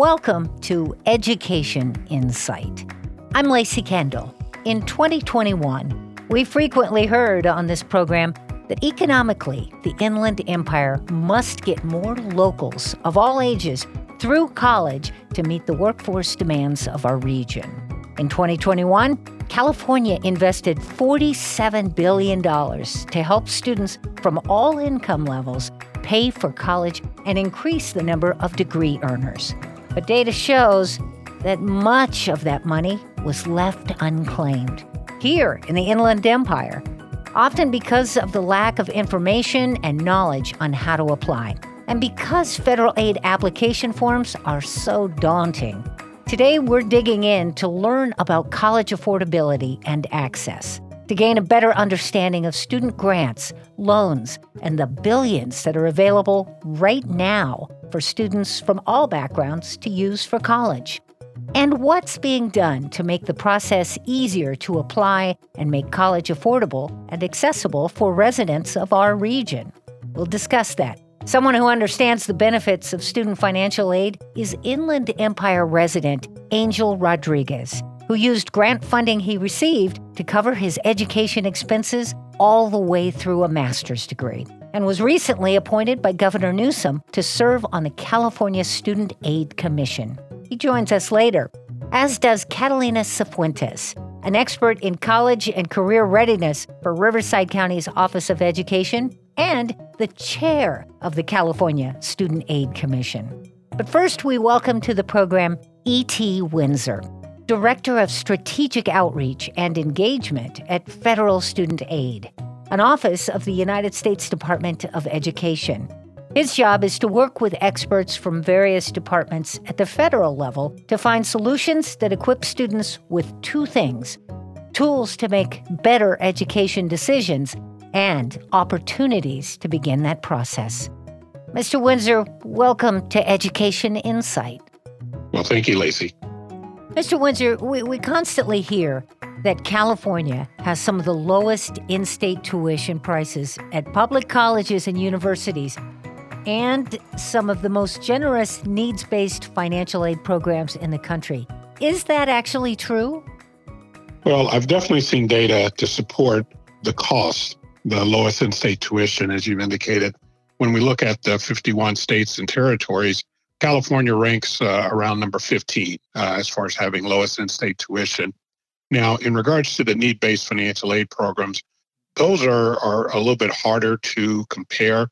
Welcome to Education Insight. I'm Lacey Kendall. In 2021, we frequently heard on this program that economically, the Inland Empire must get more locals of all ages through college to meet the workforce demands of our region. In 2021, California invested $47 billion to help students from all income levels pay for college and increase the number of degree earners. But data shows that much of that money was left unclaimed here in the Inland Empire, often because of the lack of information and knowledge on how to apply, and because federal aid application forms are so daunting. Today, we're digging in to learn about college affordability and access, to gain a better understanding of student grants, loans, and the billions that are available right now for students from all backgrounds to use for college. And what's being done to make the process easier to apply and make college affordable and accessible for residents of our region? We'll discuss that Someone who understands the benefits of student financial aid is Inland Empire resident Angel Rodriguez, who used grant funding he received to cover his education expenses all the way through a master's degree, and was recently appointed by Governor Newsom to serve on the California Student Aid Commission. He joins us later, as does Catalina Cifuentes, an expert in college and career readiness for Riverside County's Office of Education and the chair of the California Student Aid Commission. But first, we welcome to the program E.T. Winzer, Director of Strategic Outreach and Engagement at Federal Student Aid, an office of the United States Department of Education. His job is to work with experts from various departments at the federal level to find solutions that equip students with two things tools to make better education decisions and opportunities to begin that process. Mr. Winzer, welcome to Education Insight. Well, thank you, Lacey. Mr. Winzer, we, we constantly hear that California has some of the lowest in state tuition prices at public colleges and universities and some of the most generous needs based financial aid programs in the country. Is that actually true? Well, I've definitely seen data to support the cost the lowest in state tuition, as you've indicated. When we look at the 51 states and territories, California ranks uh, around number 15 uh, as far as having lowest in state tuition. Now, in regards to the need based financial aid programs, those are, are a little bit harder to compare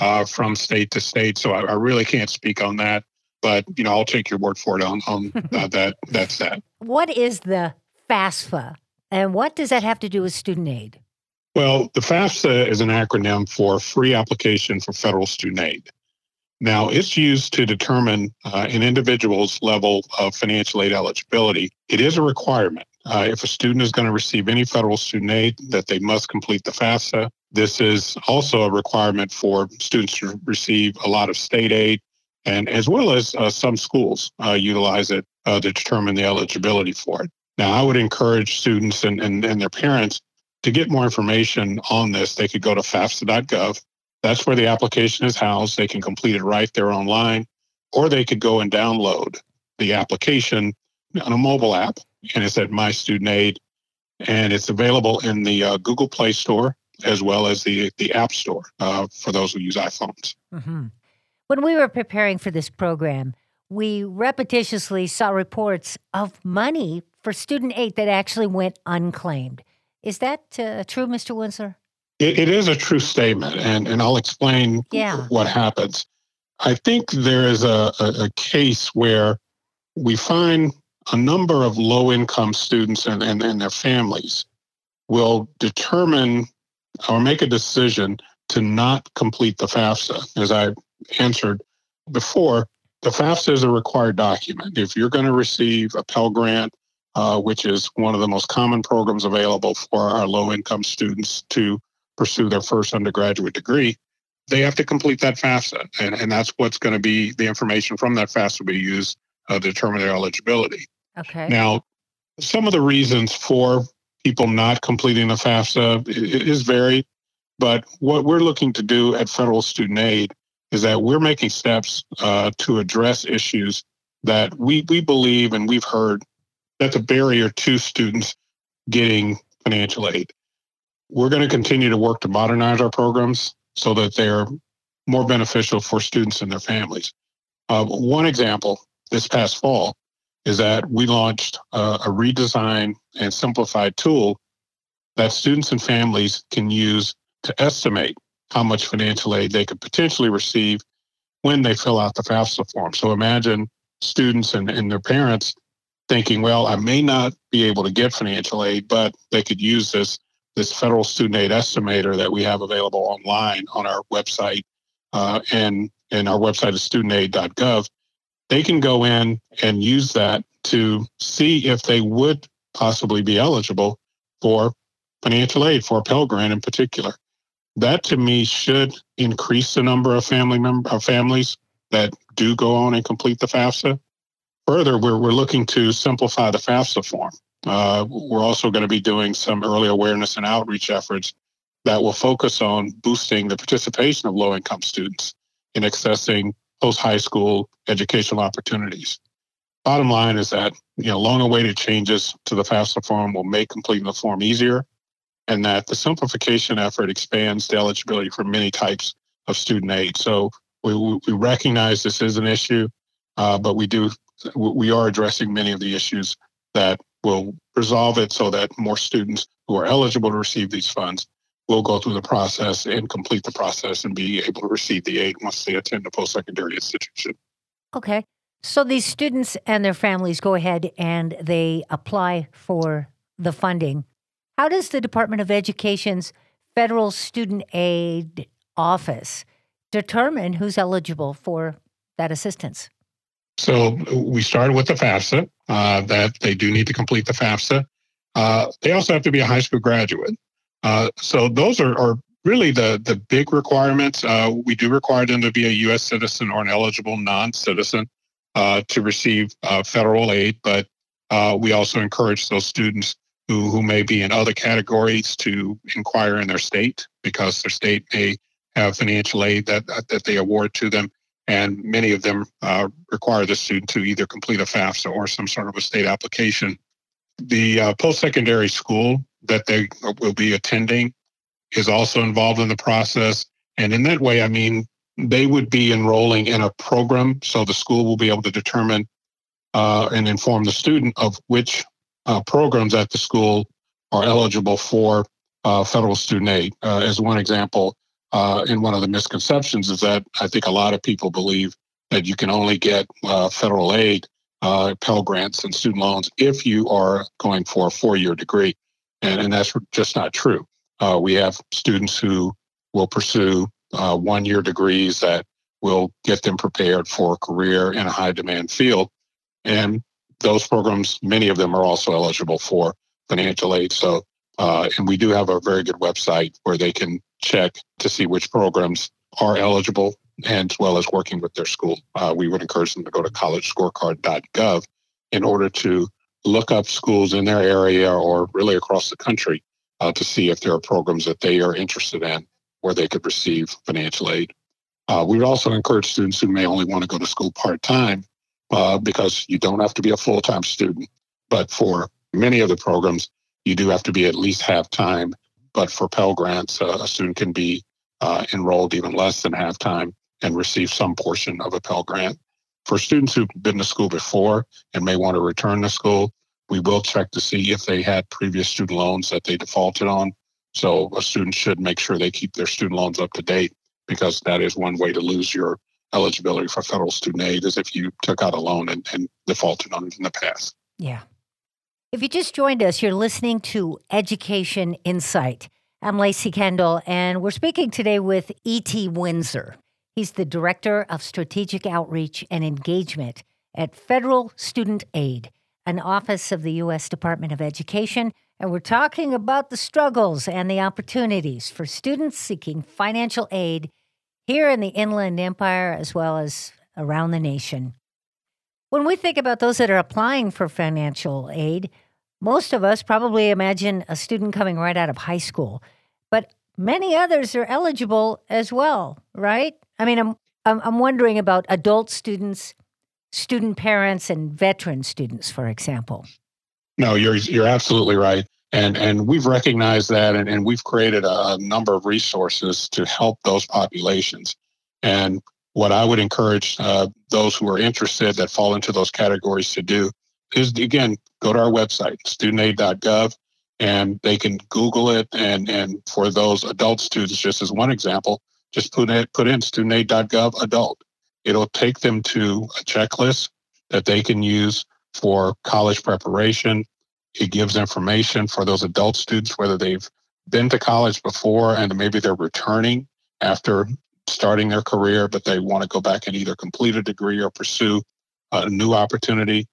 uh, from state to state. So I, I, really can't speak on that. But you know, I'll take your word for it on, on uh, that. That's that. What is the FAFSA, and what does that have to do with student aid? Well, the FAFSA is an acronym for Free Application for Federal Student Aid. Now, it's used to determine uh, an individual's level of financial aid eligibility. It is a requirement. Uh, if a student is going to receive any federal student aid, that they must complete the FAFSA. This is also a requirement for students to receive a lot of state aid, and as well as uh, some schools uh, utilize it uh, to determine the eligibility for it. Now, I would encourage students and, and, and their parents to get more information on this, they could go to FAFSA.gov. That's where the application is housed. They can complete it right there online, or they could go and download the application on a mobile app, and it's at My Student Aid, and it's available in the uh, Google Play Store as well as the the App Store uh, for those who use iPhones. Mm-hmm. When we were preparing for this program, we repetitiously saw reports of money for student aid that actually went unclaimed. Is that uh, true, Mr. Winzer? It, it is a true statement, and, and I'll explain yeah. what happens. I think there is a, a, a case where we find a number of low income students and, and, and their families will determine or make a decision to not complete the FAFSA. As I answered before, the FAFSA is a required document. If you're going to receive a Pell Grant uh, which is one of the most common programs available for our low income students to pursue their first undergraduate degree, they have to complete that FAFSA. And, and that's what's going to be the information from that FAFSA will be used uh, to determine their eligibility. Okay. Now, some of the reasons for people not completing the FAFSA is varied, but what we're looking to do at Federal Student Aid is that we're making steps uh, to address issues that we, we believe and we've heard that's a barrier to students getting financial aid. We're going to continue to work to modernize our programs so that they're more beneficial for students and their families. Uh, one example this past fall is that we launched a, a redesigned and simplified tool that students and families can use to estimate how much financial aid they could potentially receive when they fill out the FAFSA form. So imagine students and, and their parents thinking, well, I may not be able to get financial aid, but they could use this this federal student aid estimator that we have available online on our website uh, and and our website is studentaid.gov. They can go in and use that to see if they would possibly be eligible for financial aid for a Pell Grant in particular. That to me should increase the number of family member of families that do go on and complete the FAFSA. Further, we're, we're looking to simplify the FAFSA form. Uh, we're also going to be doing some early awareness and outreach efforts that will focus on boosting the participation of low income students in accessing post high school educational opportunities. Bottom line is that you know long awaited changes to the FAFSA form will make completing the form easier and that the simplification effort expands the eligibility for many types of student aid. So we, we recognize this is an issue, uh, but we do we are addressing many of the issues that will resolve it so that more students who are eligible to receive these funds will go through the process and complete the process and be able to receive the aid once they attend a post-secondary institution. Okay. So these students and their families go ahead and they apply for the funding. How does the Department of Education's Federal Student Aid Office determine who's eligible for that assistance? So we started with the FAFSA, uh, that they do need to complete the FAFSA. Uh, they also have to be a high school graduate. Uh, so those are, are, really the, the big requirements. Uh, we do require them to be a U.S. citizen or an eligible non-citizen uh, to receive uh, federal aid, but we also encourage those students who, who may be in other categories to inquire in their state because their state may have financial aid that, that they award to them. And many of them uh, require the student to either complete a FAFSA or some sort of a state application. The uh, post secondary school that they will be attending is also involved in the process. And in that way, I mean, they would be enrolling in a program. So the school will be able to determine uh, and inform the student of which uh, programs at the school are eligible for uh, federal student aid. Uh, as one example, uh, in one of the misconceptions is that I think a lot of people believe that you can only get uh, federal aid, uh, Pell Grants, and student loans if you are going for a four year degree. And, and that's just not true. we have students who will pursue one year degrees that will get them prepared for a career in a high demand field. And those programs, many of them are also eligible for financial aid. So, uh, and we do have a very good website where they can check to see which programs are eligible as well as working with their school. Uh, we would encourage them to go to collegescorecard.gov in order to look up schools in their area or really across the country uh, to see if there are programs that they are interested in where they could receive financial aid. Uh, we would also encourage students who may only want to go to school part time uh, because you don't have to be a full time student. But for many of the programs, you do have to be at least half time. But for Pell Grants, uh, a student can be uh, enrolled even less than half time and receive some portion of a Pell Grant. For students who've been to school before and may want to return to school, we will check to see if they had previous student loans that they defaulted on. So a student should make sure they keep their student loans up to date because that is one way to lose your eligibility for federal student aid is if you took out a loan and, and defaulted on it in the past. Yeah. If you just joined us, you're listening to Education Insight. I'm Lacey Kendall, and we're speaking today with E.T. Winzer. He's the Director of Strategic Outreach and Engagement at Federal Student Aid, an office of the U.S. Department of Education. And we're talking about the struggles and the opportunities for students seeking financial aid here in the Inland Empire as well as around the nation. When we think about those that are applying for financial aid, most of us probably imagine a student coming right out of high school, but many others are eligible as well, right? I mean, I'm I'm, wondering about adult students, student parents and veteran students, for example. No, you're you're absolutely right. And and we've recognized that and, and we've created a, number of resources to help those populations. And what I would encourage uh, those who are interested that fall into those categories to do is again go to our website studentaid.gov and they can Google it. And and for those adult students, just as one example, just put it put in studentaid.gov adult. It'll take them to a checklist that they can use for college preparation. It gives information for those adult students, whether they've been to college before and maybe they're returning after starting their career, but they want to go back and either complete a degree or pursue a new opportunity.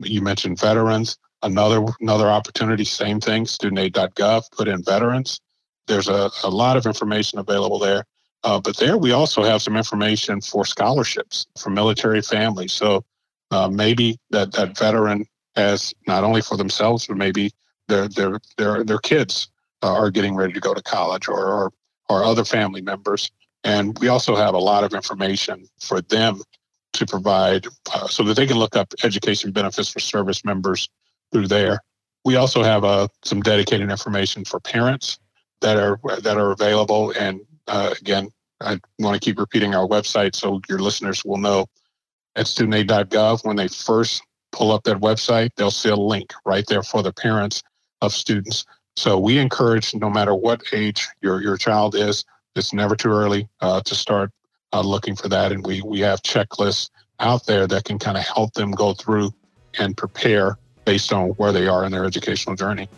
You mentioned veterans. Another another opportunity, same thing, studentaid.gov, put in veterans. There's a, a lot of information available there. Uh, but there we also have some information for scholarships for military families. So uh, maybe that, that veteran has not only for themselves, but maybe their their their their kids are getting ready to go to college or or, or other family members. And we also have a lot of information for them to provide uh, so that they can look up education benefits for service members through there. We also have uh, some dedicated information for parents that are that are available. And uh, again, I want to keep repeating our website so your listeners will know at studentaid.gov. When they first pull up that website, they'll see a link right there for the parents of students. So we encourage, no matter what age your your child is, it's never too early uh, to start uh, looking for that. And we we have checklists out there that can kind of help them go through and prepare based on where they are in their educational journey.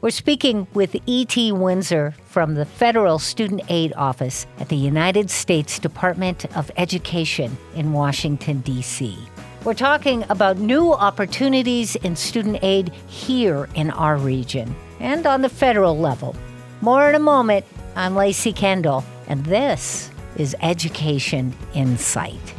We're speaking with E.T. Winzer from the Federal Student Aid Office at the United States Department of Education in Washington, D.C. We're talking about new opportunities in student aid here in our region and on the federal level. More in a moment. I'm Lacey Kendall, and this is Education Insight.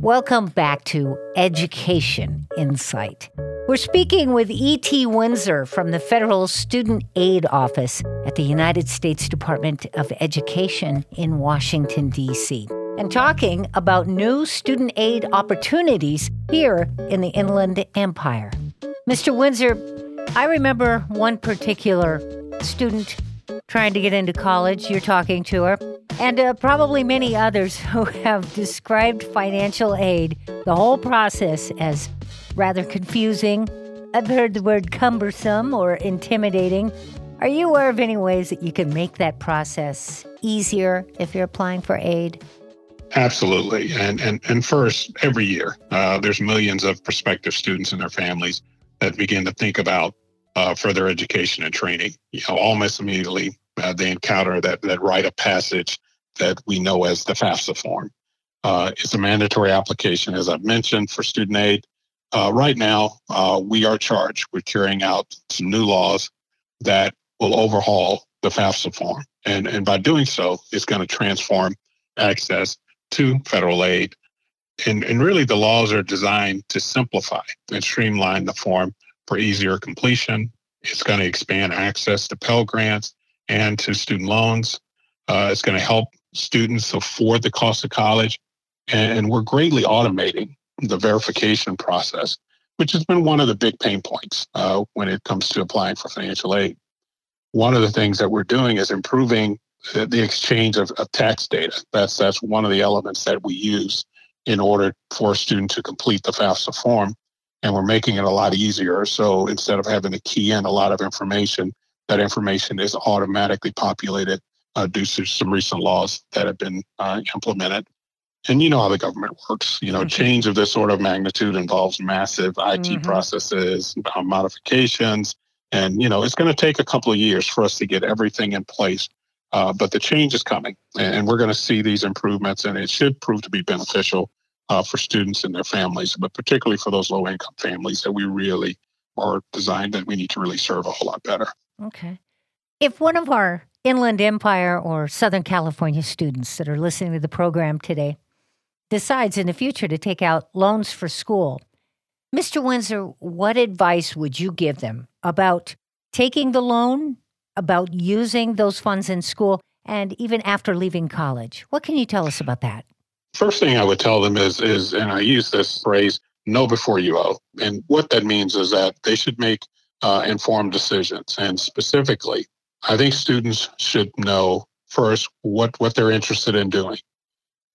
Welcome back to Education Insight. We're speaking with E.T. Winzer from the Federal Student Aid Office at the United States Department of Education in Washington, D.C., and talking about new student aid opportunities here in the Inland Empire. Mr. Winzer, I remember one particular student trying to get into college. You're talking to her and uh, probably many others who have described financial aid, the whole process, as rather confusing. I've heard the word cumbersome or intimidating. Are you aware of any ways that you can make that process easier if you're applying for aid? Absolutely. And, and, and first, every year, uh, there's millions of prospective students and their families that begin to think about uh, further education and training. You know, almost immediately uh, they encounter that, that rite of passage that we know as the FAFSA form. Uh, it's a mandatory application, as I've mentioned, for student aid. Uh, right now, uh, we are charged with carrying out some new laws that will overhaul the FAFSA form. And, and by doing so, it's going to transform access to federal aid. And, and really, the laws are designed to simplify and streamline the form for easier completion. It's going to expand access to Pell Grants and to student loans. Uh, it's going to help students afford the cost of college. And we're greatly automating the verification process, which has been one of the big pain points uh, when it comes to applying for financial aid. One of the things that we're doing is improving the exchange of, of tax data. That's that's one of the elements that we use in order for a student to complete the FAFSA form. And we're making it a lot easier. So instead of having to key in a lot of information, that information is automatically populated uh, due to some recent laws that have been uh, implemented. And you know how the government works. You know, mm-hmm. change of this sort of magnitude involves massive IT mm-hmm. processes, uh, modifications, and you know it's going to take a couple of years for us to get everything in place. Uh, but the change is coming, and we're going to see these improvements, and it should prove to be beneficial uh, for students and their families, but particularly for those low-income families that we really are designed that we need to really serve a whole lot better. Okay. If one of our Inland Empire or Southern California students that are listening to the program today decides in the future to take out loans for school. Mr. Winzer, what advice would you give them about taking the loan, about using those funds in school, and even after leaving college? What can you tell us about that? First thing I would tell them is, is and I use this phrase, know before you owe. And what that means is that they should make uh, informed decisions. And specifically, I think students should know first what, what they're interested in doing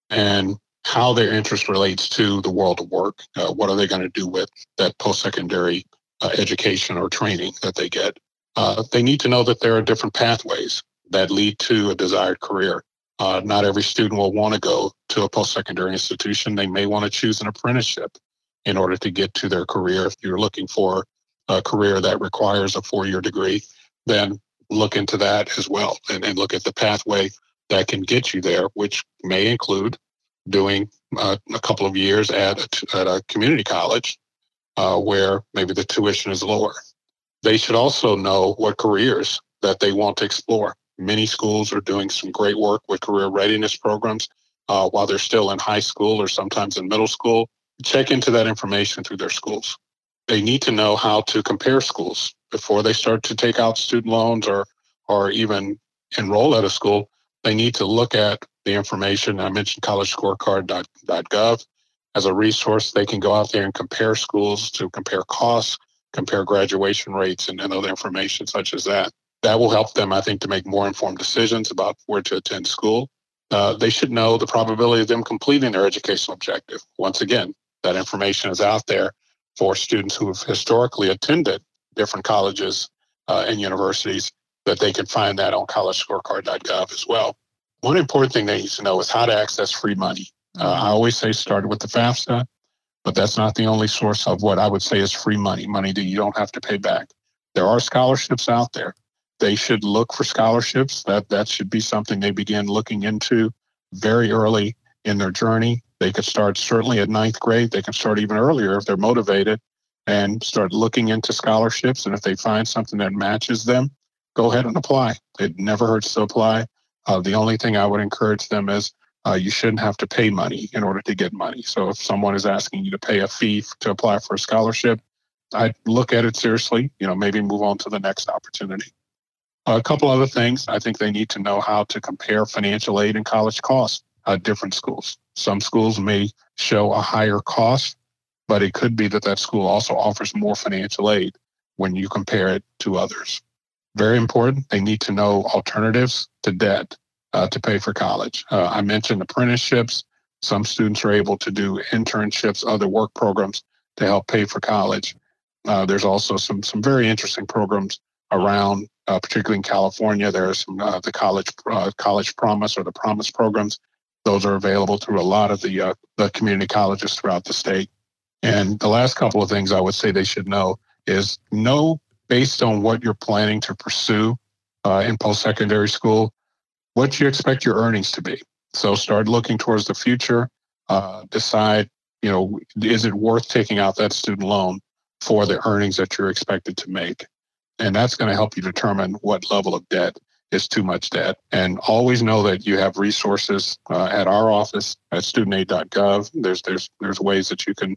and how their interest relates to the world of work. Uh, what are they going to do with that post secondary uh, education or training that they get? Uh, they need to know that there are different pathways that lead to a desired career. Uh, not every student will want to go to a post secondary institution. They may want to choose an apprenticeship in order to get to their career. If you're looking for a career that requires a four year degree, then look into that as well and, and look at the pathway that can get you there, which may include doing uh, a couple of years at a, at a community college uh, where maybe the tuition is lower. They should also know what careers that they want to explore. Many schools are doing some great work with career readiness programs uh, while they're still in high school or sometimes in middle school. Check into that information through their schools. They need to know how to compare schools before they start to take out student loans or or even enroll at a school. They need to look at the information. I mentioned collegescorecard.gov as a resource. They can go out there and compare schools to compare costs, compare graduation rates, and, and other information such as that. That will help them, I think, to make more informed decisions about where to attend school. Uh, they should know the probability of them completing their educational objective. Once again, that information is out there for students who have historically attended different colleges uh, and universities that they can find that on collegescorecard.gov as well. One important thing they need to know is how to access free money. Uh, I always say start with the FAFSA, but that's not the only source of what I would say is free money, money that you don't have to pay back. There are scholarships out there. They should look for scholarships. That that should be something they begin looking into very early in their journey. They could start certainly at ninth grade. They can start even earlier if they're motivated and start looking into scholarships. And if they find something that matches them, go ahead and apply. It never hurts to apply. Uh, the only thing I would encourage them is uh, you shouldn't have to pay money in order to get money. So if someone is asking you to pay a fee to apply for a scholarship, I'd look at it seriously. You know, maybe move on to the next opportunity. a couple other things. I think they need to know how to compare financial aid and college costs at different schools. Some schools may show a higher cost, but it could be that that school also offers more financial aid when you compare it to others. Very important. They need to know alternatives to debt uh, to pay for college. Uh, I mentioned apprenticeships. Some students are able to do internships, other work programs to help pay for college. Uh, there's also some some very interesting programs around, uh, particularly in California. There are some uh, the college uh, college promise or the promise programs. Those are available through a lot of the the community colleges throughout the state. And the last couple of things I would say they should know is know based on what you're planning to pursue uh, in post secondary school, what you expect your earnings to be. So start looking towards the future. Uh, decide, you know, is it worth taking out that student loan for the earnings that you're expected to make? And that's going to help you determine what level of debt is too much debt. And always know that you have resources uh, at our office at studentaid.gov. There's there's there's ways that you can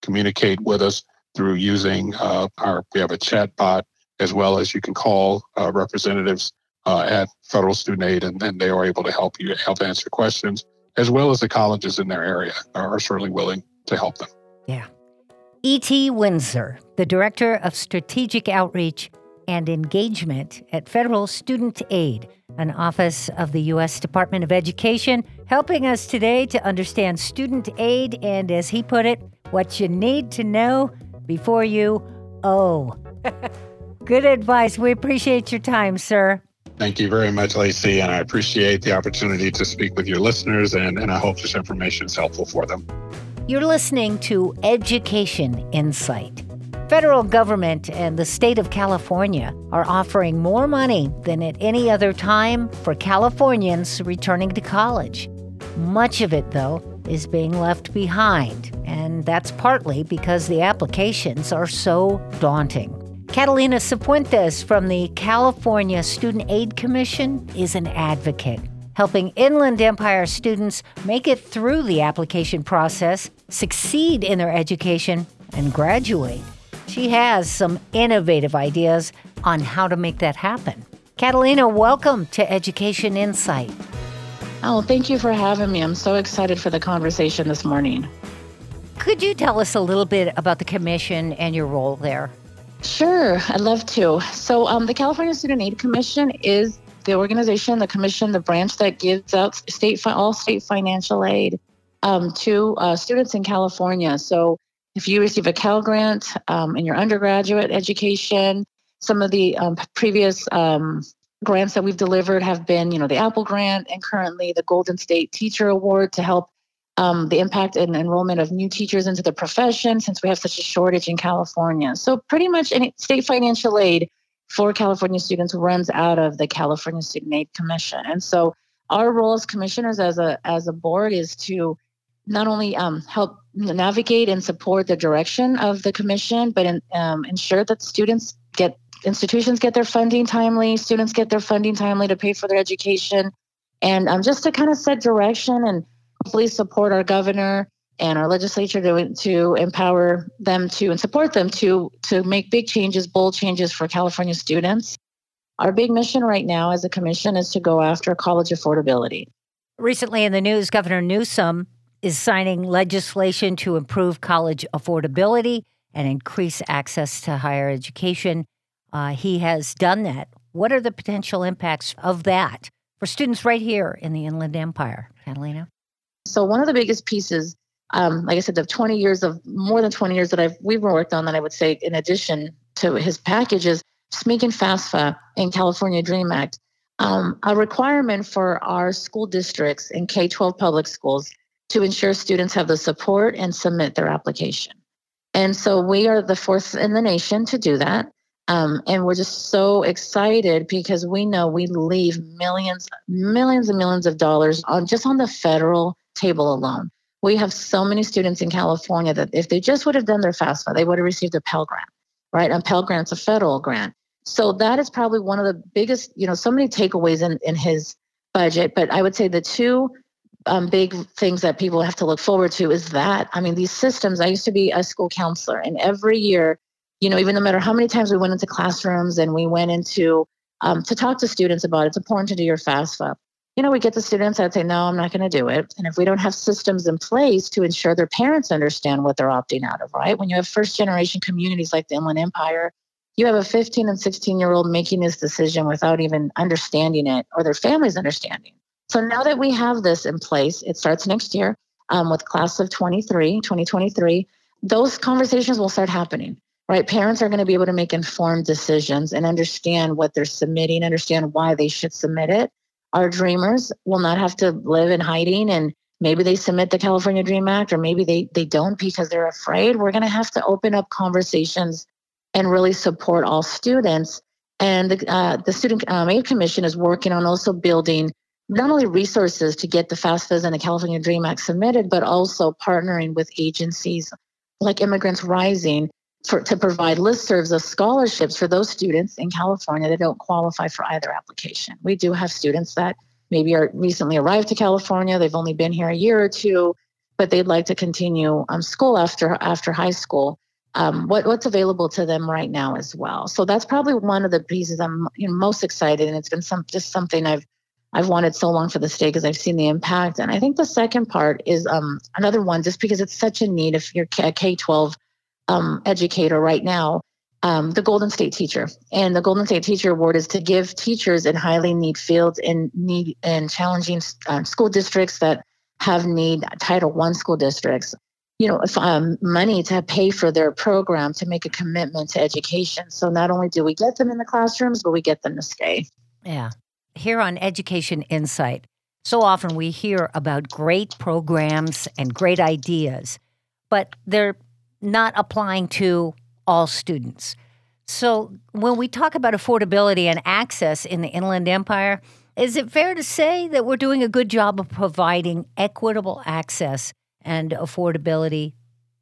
communicate with us through using uh, our, we have a chat bot as well as you can call uh, representatives uh, at Federal Student Aid and, and they are able to help you help answer questions as well as the colleges in their area are certainly willing to help them. Yeah. E.T. Winzer, the Director of Strategic Outreach and Engagement at Federal Student Aid, an office of the U.S. Department of Education, helping us today to understand student aid and, as he put it, what you need to know before you owe. Oh. Good advice. We appreciate your time, sir. Thank you very much, Lacey, and I appreciate the opportunity to speak with your listeners, and, and I hope this information is helpful for them. You're listening to Education Insight. Federal government and the state of California are offering more money than at any other time for Californians returning to college. Much of it, though, is being left behind, and that's partly because the applications are so daunting. Catalina Cifuentes from the California Student Aid Commission is an advocate. helping Inland Empire students make it through the application process, succeed in their education, and graduate. She has some innovative ideas on how to make that happen. Catalina, welcome to Education Insight. Oh, thank you for having me. I'm so excited for the conversation this morning. Could you tell us a little bit about the commission and your role there? Sure, I'd love to. So, um, the California Student Aid Commission is the organization, the commission, the branch that gives out state all state financial aid um, to uh, students in California. So, if you receive a Cal grant um, in your undergraduate education, some of the um, previous um, grants that we've delivered have been, you know, the Apple Grant and currently the Golden State Teacher Award to help um, the impact and enrollment of new teachers into the profession since we have such a shortage in California. So, pretty much any state financial aid for California students runs out of the California Student Aid Commission. And so, our role as commissioners, as a as a board, is to not only um, help navigate and support the direction of the commission, but in, um, ensure that students get institutions get their funding timely, students get their funding timely to pay for their education, and um, just to kind of set direction and hopefully support our governor and our legislature to, to empower them to and support them to to make big changes, bold changes for California students. Our big mission right now as a commission is to go after college affordability. Recently in the news, Governor Newsom is signing legislation to improve college affordability and increase access to higher education. Uh, he has done that. What are the potential impacts of that for students right here in the Inland Empire, Catalina? So one of the biggest pieces, um, like I said, the 20 years of more than 20 years that I've we've worked on that I would say in addition to his package is SMEEC and FAFSA and California Dream Act. Um, a requirement for our school districts and K 12 public schools to ensure students have the support and submit their application. And so we are the fourth in the nation to do that. Um, and we're just so excited because we know we leave millions, millions and millions of dollars on just on the federal table alone. We have so many students in California that if they just would have done their FAFSA, they would have received a Pell Grant, right? And Pell Grant's a federal grant. So that is probably one of the biggest, you know, so many takeaways in, in his budget. But I would say the two um, big things that people have to look forward to is that, I mean, these systems, I used to be a school counselor, and every year, you know, even no matter how many times we went into classrooms and we went into um, to talk to students about it, it's important to do your FAFSA you know, we get the students that say, no, I'm not going to do it. And if we don't have systems in place to ensure their parents understand what they're opting out of, right? When you have first generation communities like the Inland Empire, you have a 15 and 16 year old making this decision without even understanding it or their family's understanding. So now that we have this in place, it starts next year um, with class of 23, 2023, those conversations will start happening right? Parents are going to be able to make informed decisions and understand what they're submitting, understand why they should submit it, our dreamers will not have to live in hiding and maybe they submit the California Dream Act or maybe they they don't because they're afraid. We're going to have to open up conversations and really support all students. And the, uh, the Student um, Aid Commission is working on also building not only resources to get the FAFSAs and the California Dream Act submitted, but also partnering with agencies like Immigrants Rising for, to provide listservs of scholarships for those students in California that don't qualify for either application. We do have students that maybe are recently arrived to California, they've only been here a year or two, but they'd like to continue um, school after after high school. Um, what, what's available to them right now as well. So that's probably one of the pieces I'm you know, most excited, and it's been some just something I've I've wanted so long for the state because I've seen the impact. And I think the second part is um, another one, just because it's such a need if you're K 12 um, educator right now, um, the Golden State Teacher. And the Golden State Teacher Award is to give teachers in highly need fields and need and challenging uh, school districts that have need Title One school districts. You know, if, um, money to pay for their program to make a commitment to education. So not only do we get them in the classrooms, but we get them to stay. Yeah. Here on Education Insight, so often we hear about great programs and great ideas, but they're not applying to all students. So, when we talk about affordability and access in the Inland Empire, is it fair to say that we're doing a good job of providing equitable access and affordability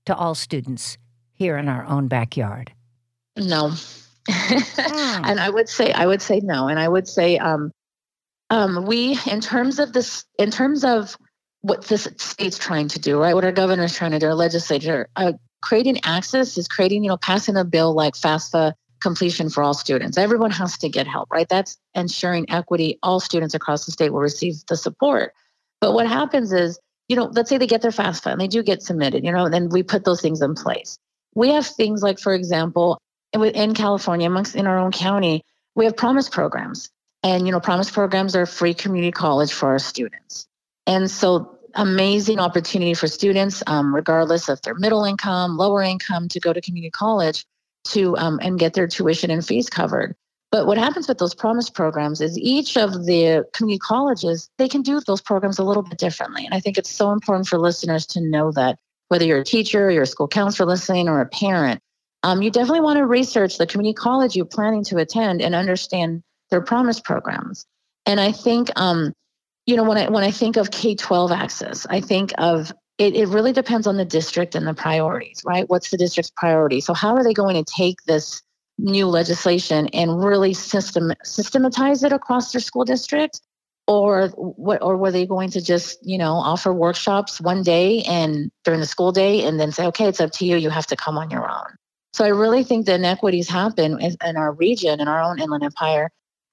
to all students here in our own backyard? No. Hmm. and I would say I would say no. And I would say um, Um, we, in terms of this, in terms of what this state's trying to do, right? What our governor's trying to do, our legislature, uh, creating access is creating, you know, passing a bill like FAFSA completion for all students. Everyone has to get help, right? That's ensuring equity. All students across the state will receive the support. But what happens is, you know, let's say they get their FAFSA and they do get submitted, you know, and then we put those things in place. We have things like, for example, in California, amongst in our own county, we have promise programs. And, you know, promise programs are free community college for our students. And so amazing opportunity for students, um, regardless of they're middle income, lower income, to go to community college to um, and get their tuition and fees covered. But what happens with those promise programs is each of the community colleges, they can do those programs a little bit differently. And I think it's so important for listeners to know that whether you're a teacher, you're a school counselor listening, or a parent, um, you definitely want to research the community college you're planning to attend and understand their promise programs. And I think, um, you know, when I when I think of K twelve access, I think of it, it really depends on the district and the priorities, right? What's the district's priority? So how are they going to take this new legislation and really system systematize it across their school district? Or what or were they going to just, you know, offer workshops one day and during the school day and then say, okay, it's up to you, you have to come on your own. So I really think the inequities happen in, our region, in our own Inland Empire,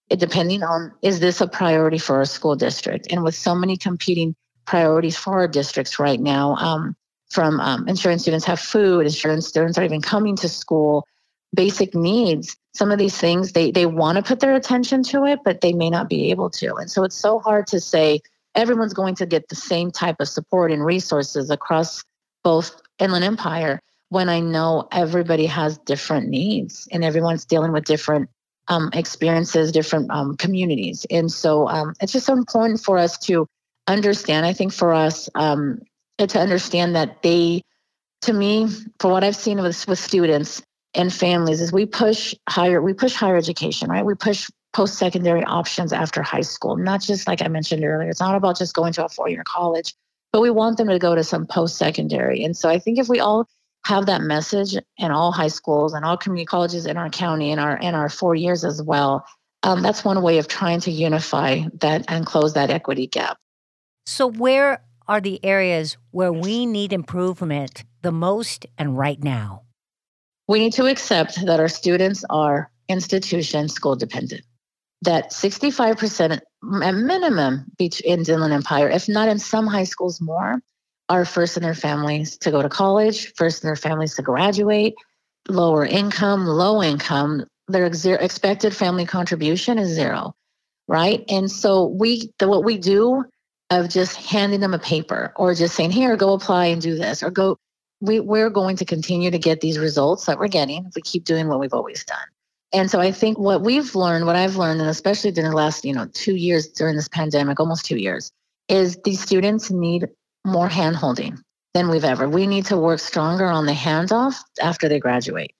depending on is this a priority for our school district? And with so many competing priorities for our districts right now, um, from um, ensuring students have food, ensuring students are even coming to school, basic needs. Some of these things they they want to put their attention to it, but they may not be able to. And so it's so hard to say everyone's going to get the same type of support and resources across both Inland Empire when I know everybody has different needs and everyone's dealing with different um, experiences, different um, communities. And so um, it's just so important for us to understand. I think for us um, to understand that they, to me, for what I've seen with, with students and families, is we push higher, we push higher education, right? We push post-secondary options after high school, not just like I mentioned earlier. It's not about just going to a four-year college, but we want them to go to some post-secondary. And so I think if we all have that message in all high schools and all community colleges in our county and our in our four years as well. Um, that's one way of trying to unify that and close that equity gap. So, where are the areas where we need improvement the most and right now? We need to accept that our students are institution school dependent. That 65% at minimum in Inland Empire, if not in some high schools more, are first in their families to go to college, first in their families to graduate, lower income, low income, their ex- expected family contribution is zero, right? And so we, the, what we do of just handing them a paper or just saying, here, go apply and do this or go, we, we're going to continue to get these results that we're getting if we keep doing what we've always done. And so I think what we've learned, what I've learned, and especially during the last, you know, two years during this pandemic, almost two years, is these students need more hand holding than we've ever. We need to work stronger on the handoff after they graduate.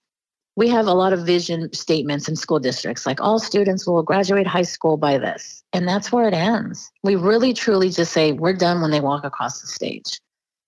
We have a lot of vision statements in school districts like all students will graduate high school by this. And that's where it ends. We really truly just say we're done when they walk across the stage.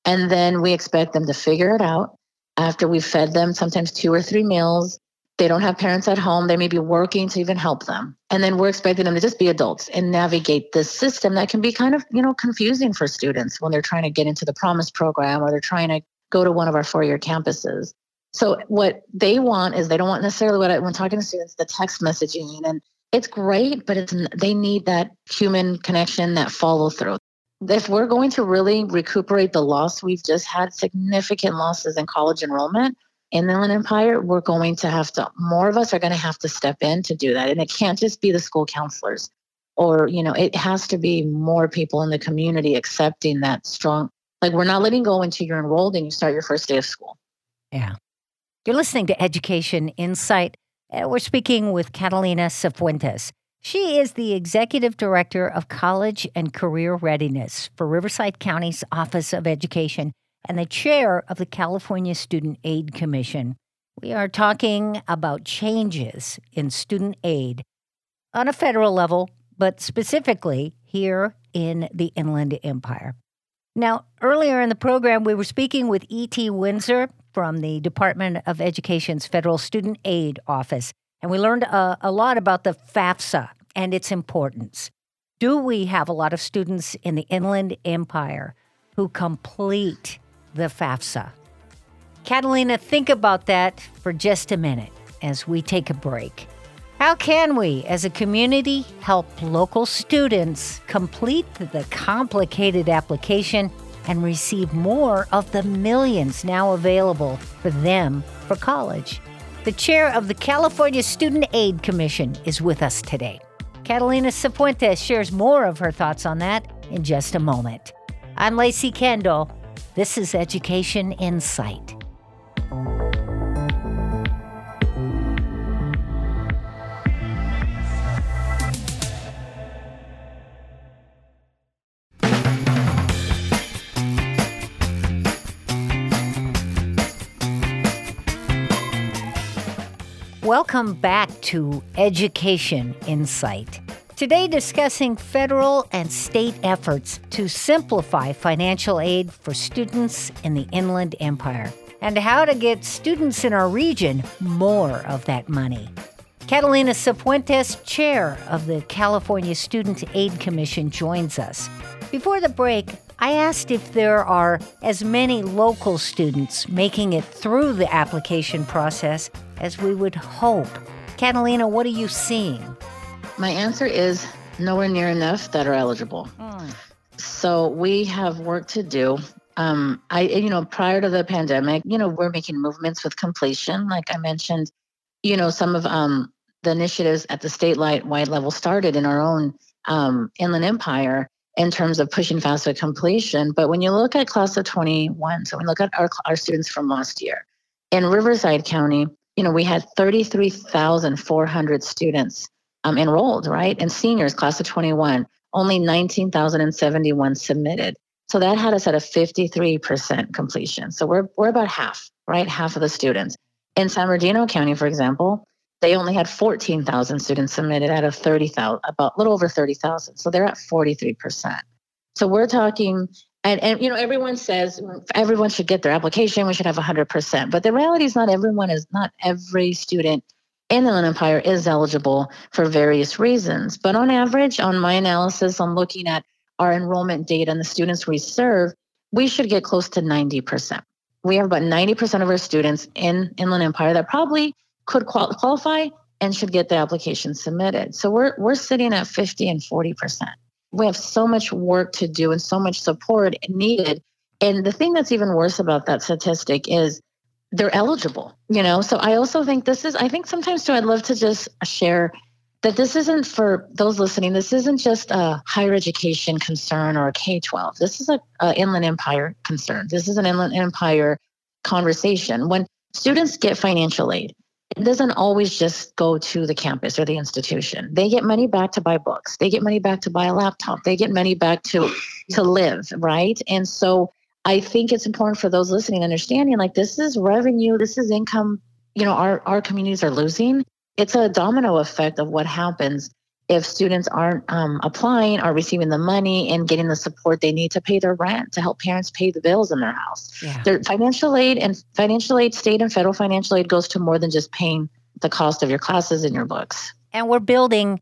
And then we expect them to figure it out after we've fed them sometimes two or three meals they don't have parents at home. They may be working to even help them. And then we're expecting them to just be adults and navigate this system that can be kind of, you know, confusing for students when they're trying to get into the promise program or they're trying to go to one of our four-year campuses. So what they want is they don't want necessarily what I, when talking to students, the text messaging and it's great, but it's they need that human connection, that follow through. If we're going to really recuperate the loss we've just had, significant losses in college enrollment, Inland Empire, we're going to have to, more of us are going to have to step in to do that. And it can't just be the school counselors or, you know, it has to be more people in the community accepting that strong, like we're not letting go until you're enrolled and you start your first day of school. Yeah. You're listening to Education Insight. We're speaking with Catalina Cifuentes. She is the Executive Director of College and Career Readiness for Riverside County's Office of Education and the chair of the California Student Aid Commission. We are talking about changes in student aid on a federal level, but specifically here in the Inland Empire. Now, earlier in the program, we were speaking with E.T. Winzer from the Department of Education's Federal Student Aid Office, and we learned a, a lot about the FAFSA and its importance. Do we have a lot of students in the Inland Empire who complete the FAFSA? Catalina, think about that for just a minute as we take a break. How can we, as a community, help local students complete the complicated application and receive more of the millions now available for them for college? The chair of the California Student Aid Commission is with us today. Catalina Cifuentes shares more of her thoughts on that in just a moment. I'm Lacey Kendall. This is Education Insight. Welcome back to Education Insight. Today, discussing federal and state efforts to simplify financial aid for students in the Inland Empire and how to get students in our region more of that money. Catalina Cifuentes, chair of the California Student Aid Commission, joins us. Before the break, I asked if there are as many local students making it through the application process as we would hope. Catalina, what are you seeing? My answer is nowhere near enough that are eligible. Mm. So we have work to do. Um, I, you know, prior to the pandemic, you know, we're making movements with completion. Like I mentioned, you know, some of um, the initiatives at the statewide level started in our own um, Inland Empire in terms of pushing FAFSA completion. But when you look at class of 21, so when you look at our, our students from last year, in Riverside County, you know, we had 33,400 students um, enrolled, right? And seniors, class of 21, only 19,071 submitted. So that had us at a 53% completion. So we're, we're about half, right? Half of the students. In San Bernardino County, for example, they only had 14,000 students submitted out of 30,000, about a little over 30,000. So they're at 43%. So we're talking and, and you know everyone says everyone should get their application we should have 100% but the reality is not everyone is not every student in the empire is eligible for various reasons but on average on my analysis i'm looking at our enrollment data and the students we serve we should get close to 90% we have about 90% of our students in inland empire that probably could qual- qualify and should get the application submitted. So we're, we're sitting at 50 and 40% we have so much work to do and so much support needed. And the thing that's even worse about that statistic is they're eligible, you know? So I also think this is, I think sometimes too, I'd love to just share that this isn't for those listening, this isn't just a higher education concern or a K 12. This is a, a Inland Empire concern. This is an Inland Empire conversation. When students get financial aid, it doesn't always just go to the campus or the institution. They get money back to buy books. They get money back to buy a laptop. They get money back to to live, right? And so I think it's important for those listening understanding like this is revenue, this is income, you know, our our communities are losing. It's a domino effect of what happens if students aren't um, applying or receiving the money and getting the support they need to pay their rent to help parents pay the bills in their house. Yeah. Their financial aid and financial aid, state and federal financial aid goes to more than just paying the cost of your classes and your books. And we're building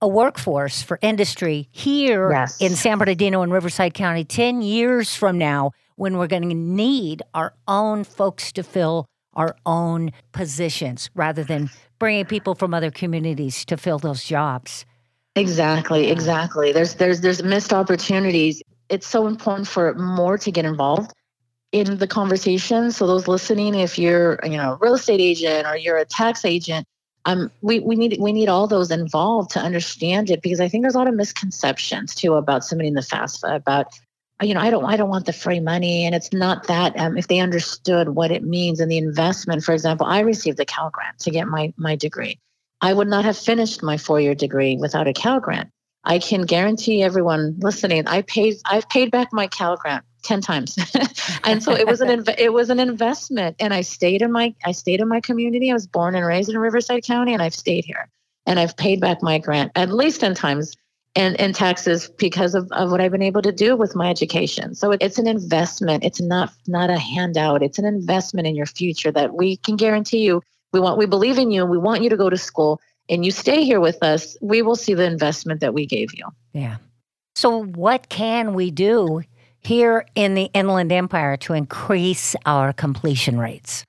a workforce for industry here yes. in San Bernardino and Riverside County 10 years from now when we're going to need our own folks to fill our own positions rather than bringing people from other communities to fill those jobs. Exactly, exactly. There's there's there's missed opportunities. It's so important for more to get involved in the conversation. So those listening, if you're you know a real estate agent or you're a tax agent, um, we we need we need all those involved to understand it because I think there's a lot of misconceptions too about submitting the FAFSA about you know, I don't, I don't want the free money. And it's not that um, if they understood what it means and the investment, for example, I received a Cal grant to get my, my degree. I would not have finished my four-year degree without a Cal grant. I can guarantee everyone listening, I paid, I've paid back my Cal grant 10 times. and so it was an, inv- it was an investment and I stayed in my, I stayed in my community. I was born and raised in Riverside County and I've stayed here and I've paid back my grant at least 10 times and, and taxes because of, of what I've been able to do with my education. So it, it's an investment. It's not not a handout. It's an investment in your future that we can guarantee you. We want we believe in you. We want you to go to school and you stay here with us, we will see the investment that we gave you. Yeah. So, what can we do here in the Inland Empire to increase our completion rates?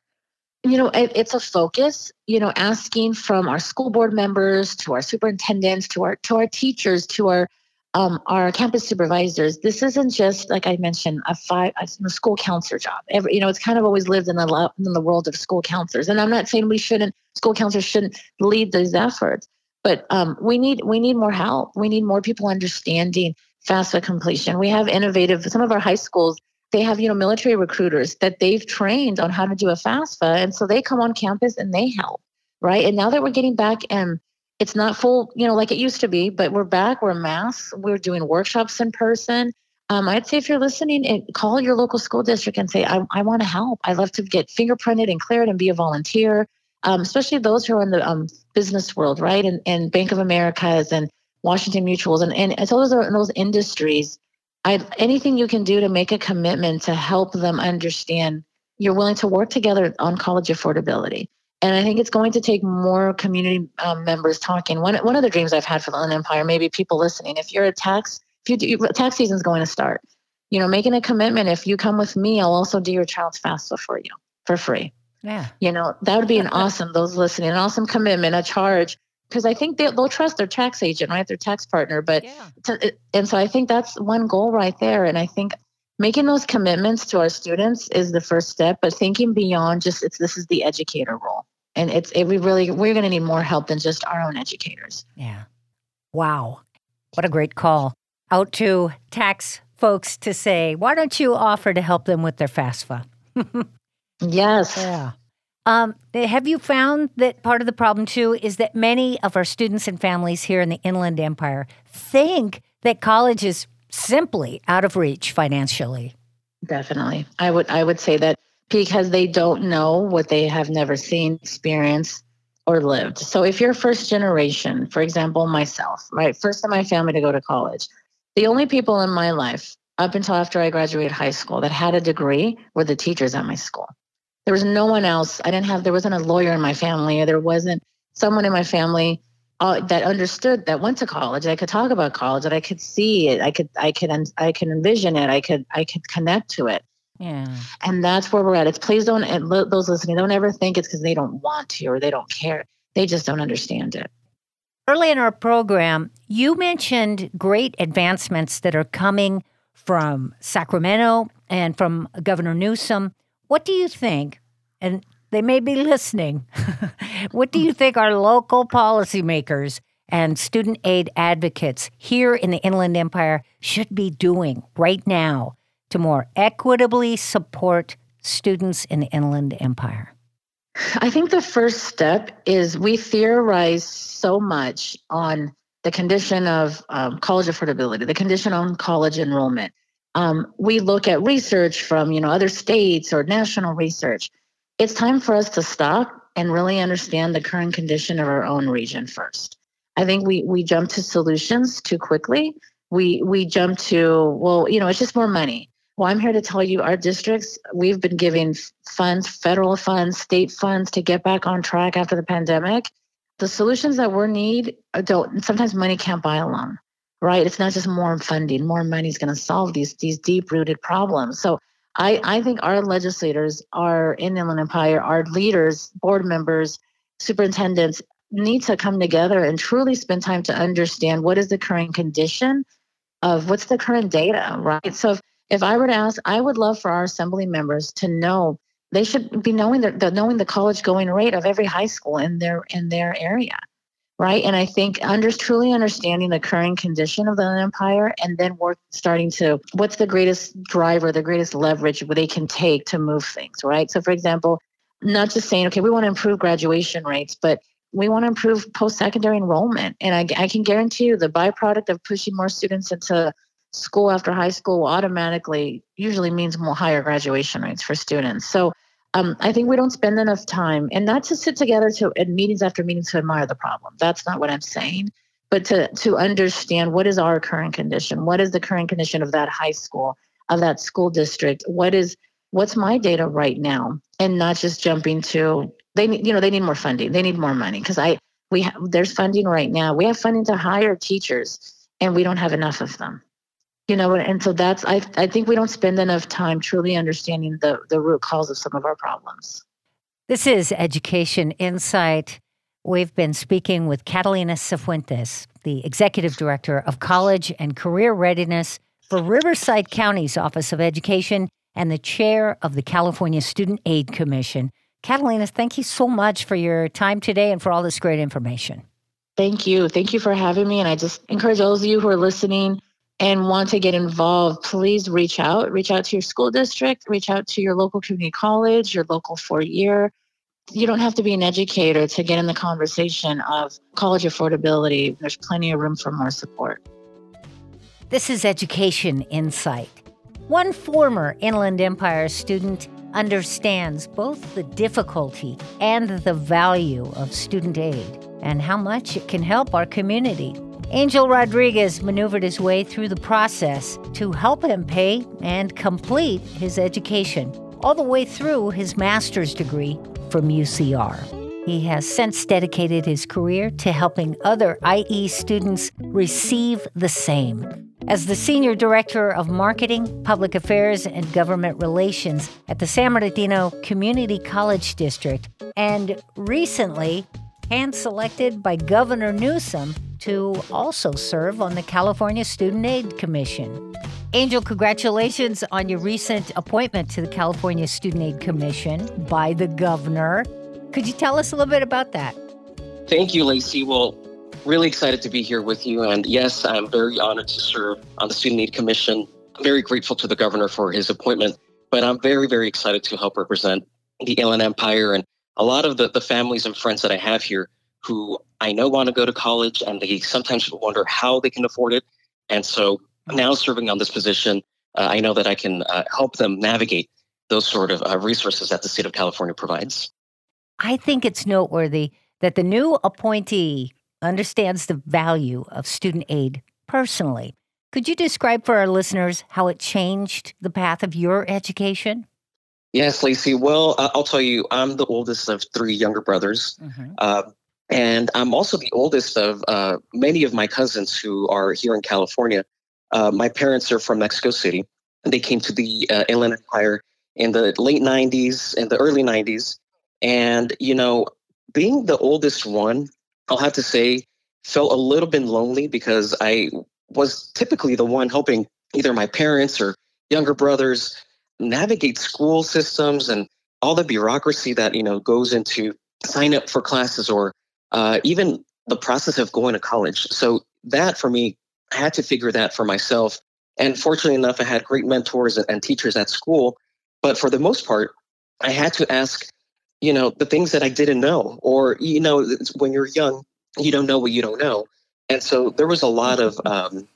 You know, it, it's a focus. You know, asking from our school board members to our superintendents to our to our teachers to our um, our campus supervisors. This isn't just like I mentioned a five a school counselor job. Every, you know, it's kind of always lived in the in the world of school counselors. And I'm not saying we shouldn't school counselors shouldn't lead those efforts, but um, we need we need more help. We need more people understanding FAFSA completion. We have innovative, some of our high schools, they have, you know, military recruiters that they've trained on how to do a FAFSA. And so they come on campus and they help, right? And now that we're getting back and it's not full, you know, like it used to be, but we're back, we're mass, we're doing workshops in person. Um, I'd say if you're listening, call your local school district and say, I, I want to help. I love to get fingerprinted and cleared and be a volunteer, um, especially those who are in the um, business world, right? And, and Bank of America's and Washington Mutuals, and, and as those are in those industries, I anything you can do to make a commitment to help them understand you're willing to work together on college affordability. And I think it's going to take more community um, members talking. One one of the dreams I've had for the Inland Empire, maybe people listening, if you're a tax, if you do, tax season's going to start, you know, making a commitment. If you come with me, I'll also do your child's FAFSA for you for free. Yeah. You know, that would be an awesome, those listening, an awesome commitment, a charge because I think they, will trust their tax agent, right? Their tax partner. But yeah. to, and so I think that's one goal right there. And I think making those commitments to our students is the first step. But thinking beyond just it's this is the educator role, and it's it, we really we're going to need more help than just our own educators. Yeah. Wow, what a great call out to tax folks to say, why don't you offer to help them with their FAFSA? yes. Yeah. Um, have you found that part of the problem too is that many of our students and families here in the Inland Empire think that college is simply out of reach financially? Definitely. I would I would say that because they don't know what they have never seen, experienced, or lived. So if you're first generation, for example, myself, right, first in my family to go to college, the only people in my life up until after I graduated high school that had a degree were the teachers at my school. There was no one else. I didn't have, there wasn't a lawyer in my family, or there wasn't someone in my family uh, that understood that went to college. I could talk about college, that I could see it. I could, I could, I could envision it. I could, I could connect to it. Yeah. And that's where we're at. It's please don't, and those listening, don't ever think it's because they don't want to or they don't care. They just don't understand it. Early in our program, you mentioned great advancements that are coming from Sacramento and from Governor Newsom what do you think? And they may be listening. what do you think our local policymakers and student aid advocates here in the Inland Empire should be doing right now to more equitably support students in the Inland Empire? I think the first step is we theorize so much on the condition of um, college affordability, the condition on college enrollment, um, we look at research from you know other states or national research. It's time for us to stop and really understand the current condition of our own region first. I think we we jump to solutions too quickly. We we jump to well you know it's just more money. Well i'm here to tell you our districts we've been giving funds federal funds state funds to get back on track after the pandemic. The solutions that we need uh, don't sometimes money can't buy alone right? It's not just more funding, more money is going to solve these these deep rooted problems. So I, I think our legislators, our in the Inland Empire, our leaders, board members, superintendents need to come together and truly spend time to understand what is the current condition of what's the current data, right? So if, if I were to ask, I would love for our assembly members to know they should be knowing the, the knowing the college going rate of every high school in their in their area right? And I think under truly understanding the current condition of the empire and then work starting to what's the greatest driver, the greatest leverage they can take to move things, right? So for example, not just saying, okay, we want to improve graduation rates, but we want to improve post-secondary enrollment. And I, I can guarantee you the byproduct of pushing more students into school after high school automatically usually means more higher graduation rates for students. So um, I think we don't spend enough time, and not to sit together to at meetings after meetings to admire the problem. That's not what I'm saying, but to to understand what is our current condition, what is the current condition of that high school, of that school district, what is what's my data right now, and not just jumping to they need you know they need more funding, they need more money because I We ha- there's funding right now. We have funding to hire teachers, and we don't have enough of them. You know, and so that's I I think we don't spend enough time truly understanding the the root cause of some of our problems. This is Education Insight. We've been speaking with Catalina Cifuentes, the Executive Director of College and Career Readiness for Riverside County's Office of Education and the Chair of the California Student Aid Commission. Catalina, thank you so much for your time today and for all this great information. Thank you. Thank you for having me. And I just encourage those of you who are listening and want to get involved, please reach out. Reach out to your school district, reach out to your local community college, your local four year. You don't have to be an educator to get in the conversation of college affordability. There's plenty of room for more support. This is Education Insight. One former Inland Empire student understands both the difficulty and the value of student aid and how much it can help our community. Angel Rodriguez maneuvered his way through the process to help him pay and complete his education, all the way through his master's degree from UCR. He has since dedicated his career to helping other IE students receive the same. As the Senior Director of Marketing, Public Affairs, and Government Relations at the San Bernardino Community College District, and recently hand selected by Governor Newsom to also serve on the California Student Aid Commission. Angel, congratulations on your recent appointment to the California Student Aid Commission by the governor. Could you tell us a little bit about that? Thank you, Lacey. Well, really excited to be here with you. And yes, I'm very honored to serve on the Student Aid Commission. I'm very grateful to the governor for his appointment, but I'm very, very excited to help represent the Inland Empire and a lot of the, the families and friends that I have here who I know want to go to college and they sometimes wonder how they can afford it. And so now serving on this position, uh, I know that I can uh, help them navigate those sort of uh, resources that the state of California provides. I think it's noteworthy that the new appointee understands the value of student aid personally. Could you describe for our listeners how it changed the path of your education? Yes, Lacey. Well, I'll tell you, I'm the oldest of three younger brothers. Mm-hmm. Uh, and I'm also the oldest of uh, many of my cousins who are here in California. Uh, my parents are from Mexico City, and they came to the uh, Inland Empire in the late 90s and the early 90s. And, you know, being the oldest one, I'll have to say, felt a little bit lonely because I was typically the one helping either my parents or younger brothers navigate school systems and all the bureaucracy that you know goes into sign up for classes or uh, even the process of going to college. So that for me, I had to figure that for myself. And fortunately enough, I had great mentors and teachers at school. But for the most part, I had to ask you know the things that i didn't know or you know when you're young you don't know what you don't know and so there was a lot of um,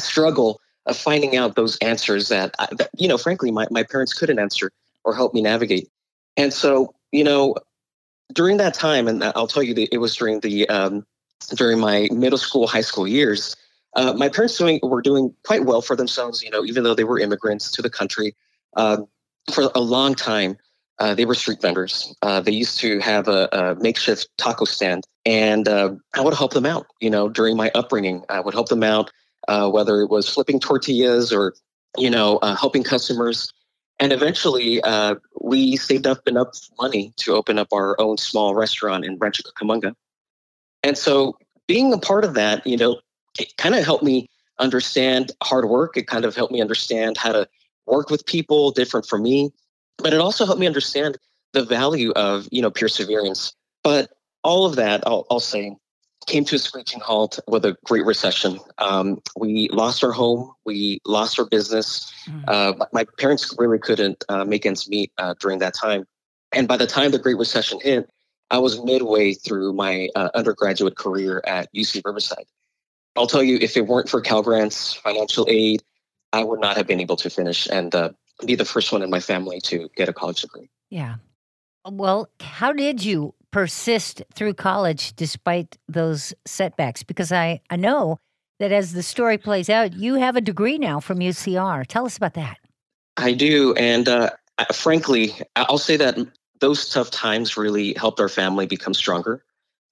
struggle of finding out those answers that, I, that you know frankly my, my parents couldn't answer or help me navigate and so you know during that time and i'll tell you it was during the um, during my middle school high school years uh, my parents doing were doing quite well for themselves you know even though they were immigrants to the country uh, for a long time uh, they were street vendors. Uh, they used to have a, a makeshift taco stand, and uh, I would help them out. You know, during my upbringing, I would help them out, uh, whether it was flipping tortillas or, you know, helping customers. And eventually, uh, we saved up enough money to open up our own small restaurant in Rancho Cucamonga. And so, being a part of that, you know, it kind of helped me understand hard work. It kind of helped me understand how to work with people different from me but it also helped me understand the value of you know perseverance but all of that i'll, I'll say came to a screeching halt with a great recession um, we lost our home we lost our business mm. uh, my parents really couldn't uh, make ends meet uh, during that time and by the time the great recession hit i was midway through my uh, undergraduate career at uc riverside i'll tell you if it weren't for cal grants financial aid i would not have been able to finish and uh, be the first one in my family to get a college degree. Yeah. Well, how did you persist through college despite those setbacks? Because I, I know that as the story plays out, you have a degree now from UCR. Tell us about that. I do. And uh, frankly, I'll say that those tough times really helped our family become stronger.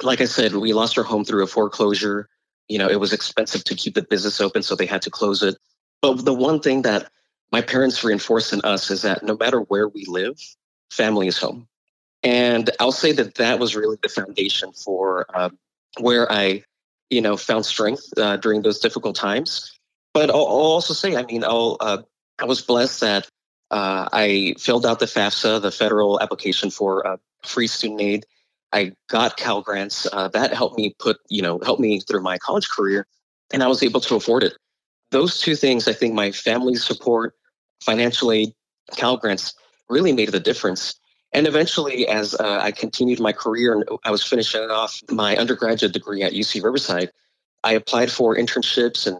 like I said, we lost our home through a foreclosure. You know, it was expensive to keep the business open, so they had to close it. But the one thing that my parents reinforced in us is that no matter where we live, family is home. And I'll say that that was really the foundation for uh, where I, you know, found strength uh, during those difficult times. But I'll, I'll also say, I mean, I'll, uh, I was blessed that uh, I filled out the FAFSA, the federal application for uh, free student aid. I got Cal grants. Uh, that helped me put, you know, helped me through my college career, and I was able to afford it. Those two things, I think, my family's support, financial aid, Cal grants, really made the difference. And eventually, as uh, I continued my career and I was finishing off my undergraduate degree at UC Riverside, I applied for internships and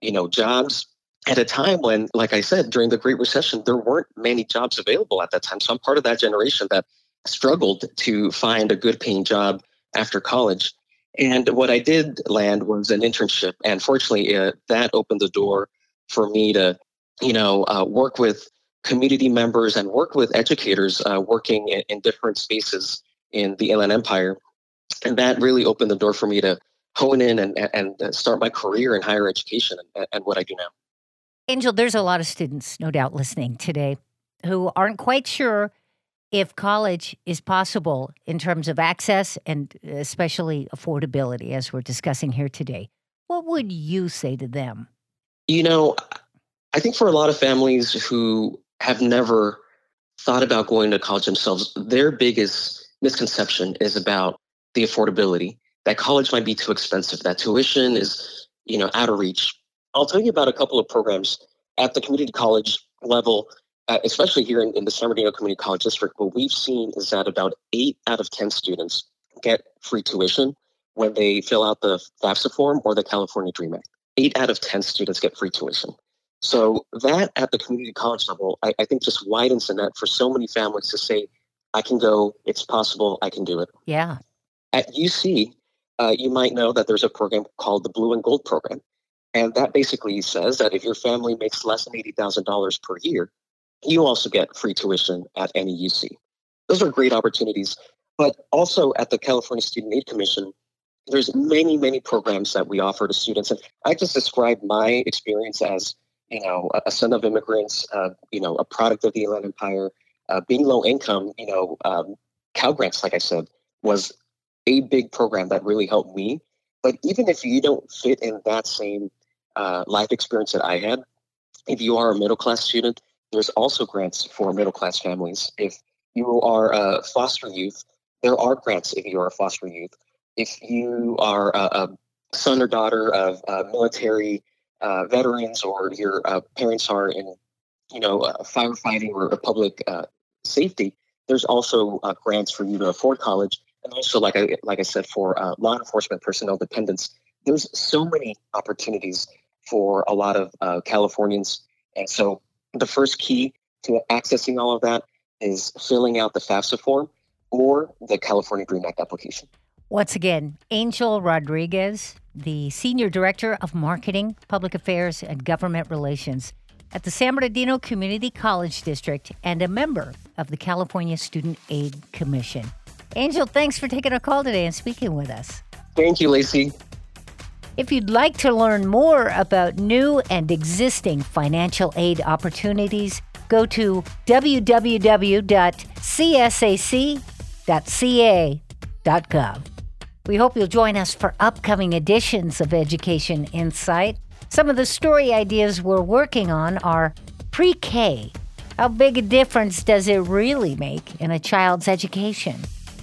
you know jobs at a time when, like I said, during the Great Recession, there weren't many jobs available at that time. So I'm part of that generation that struggled to find a good paying job after college. And what I did land was an internship. And fortunately, uh, that opened the door for me to, you know, uh, work with community members and work with educators uh, working in, in, different spaces in the Inland Empire. And that really opened the door for me to hone in and, and start my career in higher education and, and what I do now. Angel, there's a lot of students, no doubt, listening today who aren't quite sure if college is possible in terms of access and especially affordability, as we're discussing here today. What would you say to them? You know, I think for a lot of families who have never thought about going to college themselves, their biggest misconception is about the affordability. That college might be too expensive, that tuition is, you know, out of reach. I'll tell you about a couple of programs at the community college level, uh, especially here in, in the San Bernardino Community College District. What we've seen is that about eight out of 10 students get free tuition when they fill out the FAFSA form or the California Dream Act. Eight out of 10 students get free tuition. So that at the community college level, I, I think just widens the net for so many families to say, I can go, it's possible, I can do it. Yeah. At UC, uh, you might know that there's a program called the Blue and Gold Program. And that basically says that if your family makes less than $80,000 per year, you also get free tuition at any UC. Those are great opportunities. But also at the California Student Aid Commission, there's many, many programs that we offer to students. And I just described my experience as, you know, a son of immigrants, uh, you know, a product of the Inland Empire, uh, being low income, you know, um, Cal Grants, like I said, was a big program that really helped me. But even if you don't fit in that same uh, life experience that I had. If you are a middle class student, there's also grants for middle class families. If you are a foster youth, there are grants if you are a foster youth. If you are a, a son or daughter of uh, military uh, veterans or your uh, parents are in, you know, uh, firefighting or public uh, safety, there's also uh, grants for you to afford college. And also, like I, like I said, for law enforcement personnel dependents, there's so many opportunities for a lot of Californians. And so the first key to accessing all of that is filling out the FAFSA form or the California Dream Act application. Once again, Angel Rodriguez, the Senior Director of Marketing, Public Affairs, and Government Relations at the San Bernardino Community College District and a member of the California Student Aid Commission. Angel, thanks for taking a call today and speaking with us. Thank you, Lacey. If you'd like to learn more about new and existing financial aid opportunities, go to www.csac.ca.gov. We hope you'll join us for upcoming editions of Education Insight. Some of the story ideas we're working on are pre K. How big a difference does it really make in a child's education?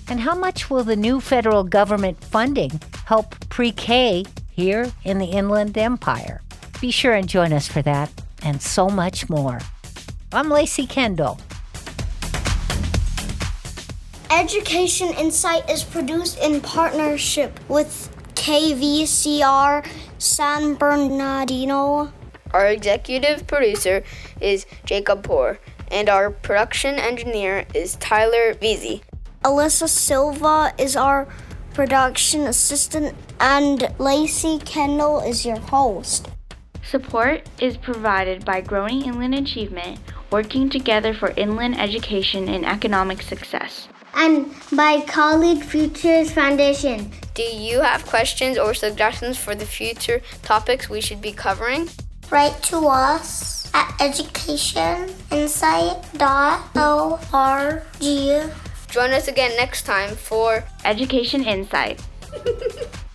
And how much will the new federal government funding help pre K here in the Inland Empire. Be sure and join us for that and so much more. I'm Lacey Kendall. Education Insight is produced in partnership with KVCR San Bernardino. Our executive producer is Jacob Poor, and our production engineer is Tyler Veazey. Alyssa Silva is our production assistant, and Lacey Kendall is your host. Support is provided by Growing Inland Achievement, working together for inland education and economic success. And by College Futures Foundation. Do you have questions or suggestions for the future topics we should be covering? Write to us at educationinsight.org. Join us again next time for Education Insight.